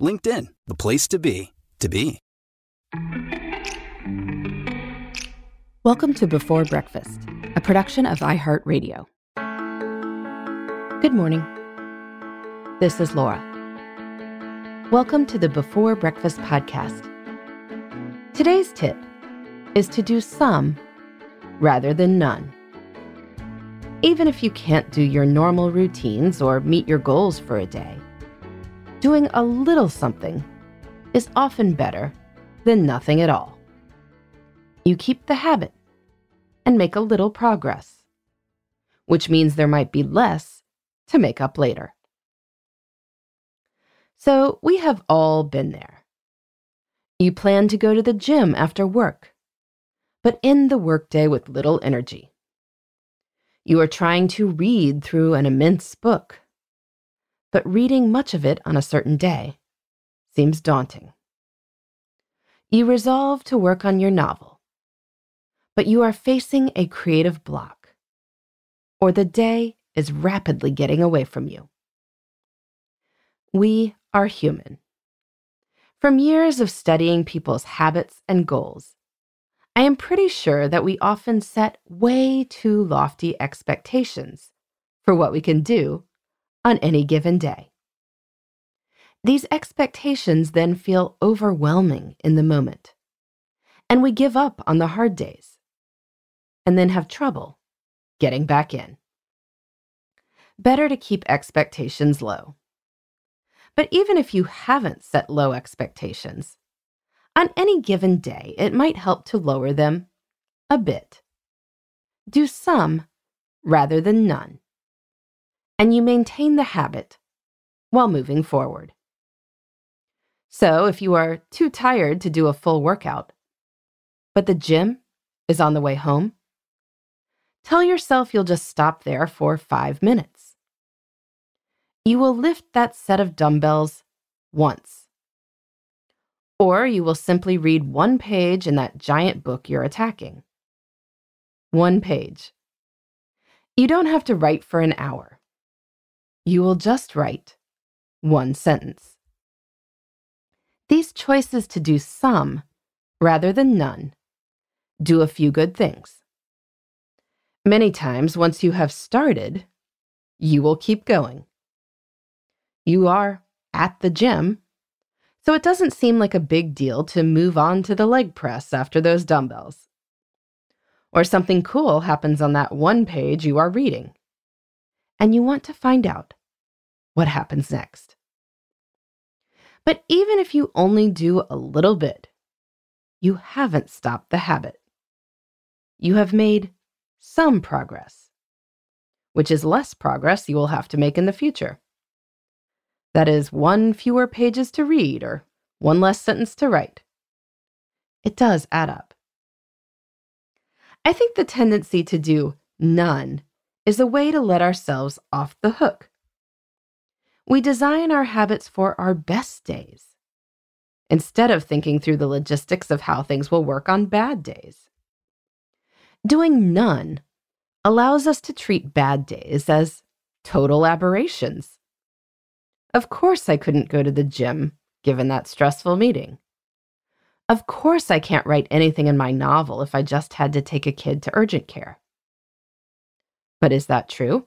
LinkedIn, the place to be, to be. Welcome to Before Breakfast, a production of iHeartRadio. Good morning. This is Laura. Welcome to the Before Breakfast podcast. Today's tip is to do some rather than none. Even if you can't do your normal routines or meet your goals for a day, doing a little something is often better than nothing at all. You keep the habit and make a little progress, which means there might be less to make up later. So we have all been there. You plan to go to the gym after work, but end the workday with little energy. You are trying to read through an immense book, but reading much of it on a certain day seems daunting. You resolve to work on your novel but you are facing a creative block, or the day is rapidly getting away from you. We are human. From years of studying people's habits and goals, I am pretty sure that we often set way too lofty expectations for what we can do on any given day. These expectations then feel overwhelming in the moment, and we give up on the hard days and then have trouble getting back in. Better to keep expectations low. But even if you haven't set low expectations, on any given day, it might help to lower them a bit. Do some rather than none, and you maintain the habit while moving forward. So, if you are too tired to do a full workout, but the gym is on the way home, Tell yourself you'll just stop there for five minutes. You will lift that set of dumbbells once. Or you will simply read one page in that giant book you're attacking. One page. You don't have to write for an hour. You will just write one sentence. These choices to do some rather than none do a few good things. Many times, once you have started, you will keep going. You are at the gym, so it doesn't seem like a big deal to move on to the leg press after those dumbbells. Or something cool happens on that one page you are reading, and you want to find out what happens next. But even if you only do a little bit, you haven't stopped the habit. You have made some progress, which is less progress you will have to make in the future. That is one fewer pages to read or one less sentence to write. It does add up. I think the tendency to do none is a way to let ourselves off the hook. We design our habits for our best days instead of thinking through the logistics of how things will work on bad days. Doing none allows us to treat bad days as total aberrations. Of course, I couldn't go to the gym given that stressful meeting. Of course, I can't write anything in my novel if I just had to take a kid to urgent care. But is that true?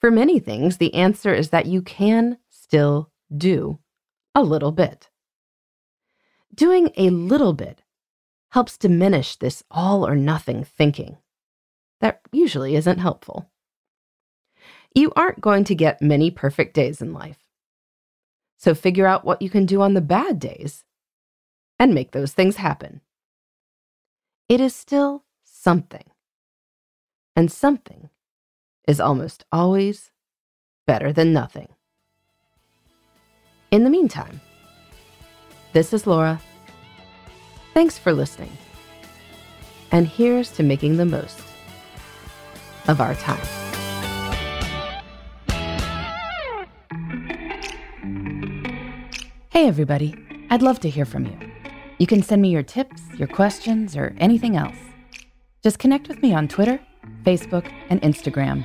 For many things, the answer is that you can still do a little bit. Doing a little bit helps diminish this all or nothing thinking. That usually isn't helpful. You aren't going to get many perfect days in life. So figure out what you can do on the bad days and make those things happen. It is still something. And something is almost always better than nothing. In the meantime, this is Laura. Thanks for listening. And here's to making the most of our time. Hey, everybody. I'd love to hear from you. You can send me your tips, your questions, or anything else. Just connect with me on Twitter, Facebook, and Instagram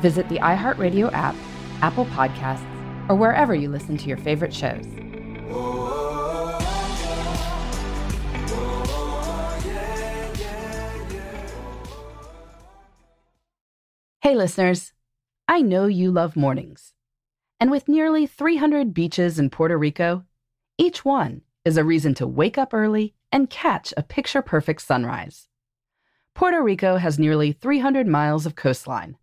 visit the iHeartRadio app, Apple Podcasts, or wherever you listen to your favorite shows. Hey, listeners. I know you love mornings. And with nearly 300 beaches in Puerto Rico, each one is a reason to wake up early and catch a picture perfect sunrise. Puerto Rico has nearly 300 miles of coastline,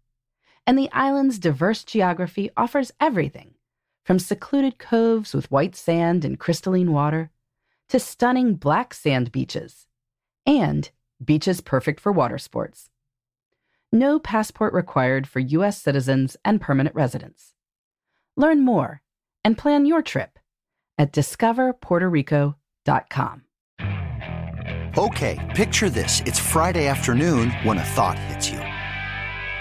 and the island's diverse geography offers everything from secluded coves with white sand and crystalline water to stunning black sand beaches and beaches perfect for water sports. No passport required for U.S. citizens and permanent residents. Learn more and plan your trip at discoverpuertorico.com. Okay, picture this. It's Friday afternoon when a thought hits you.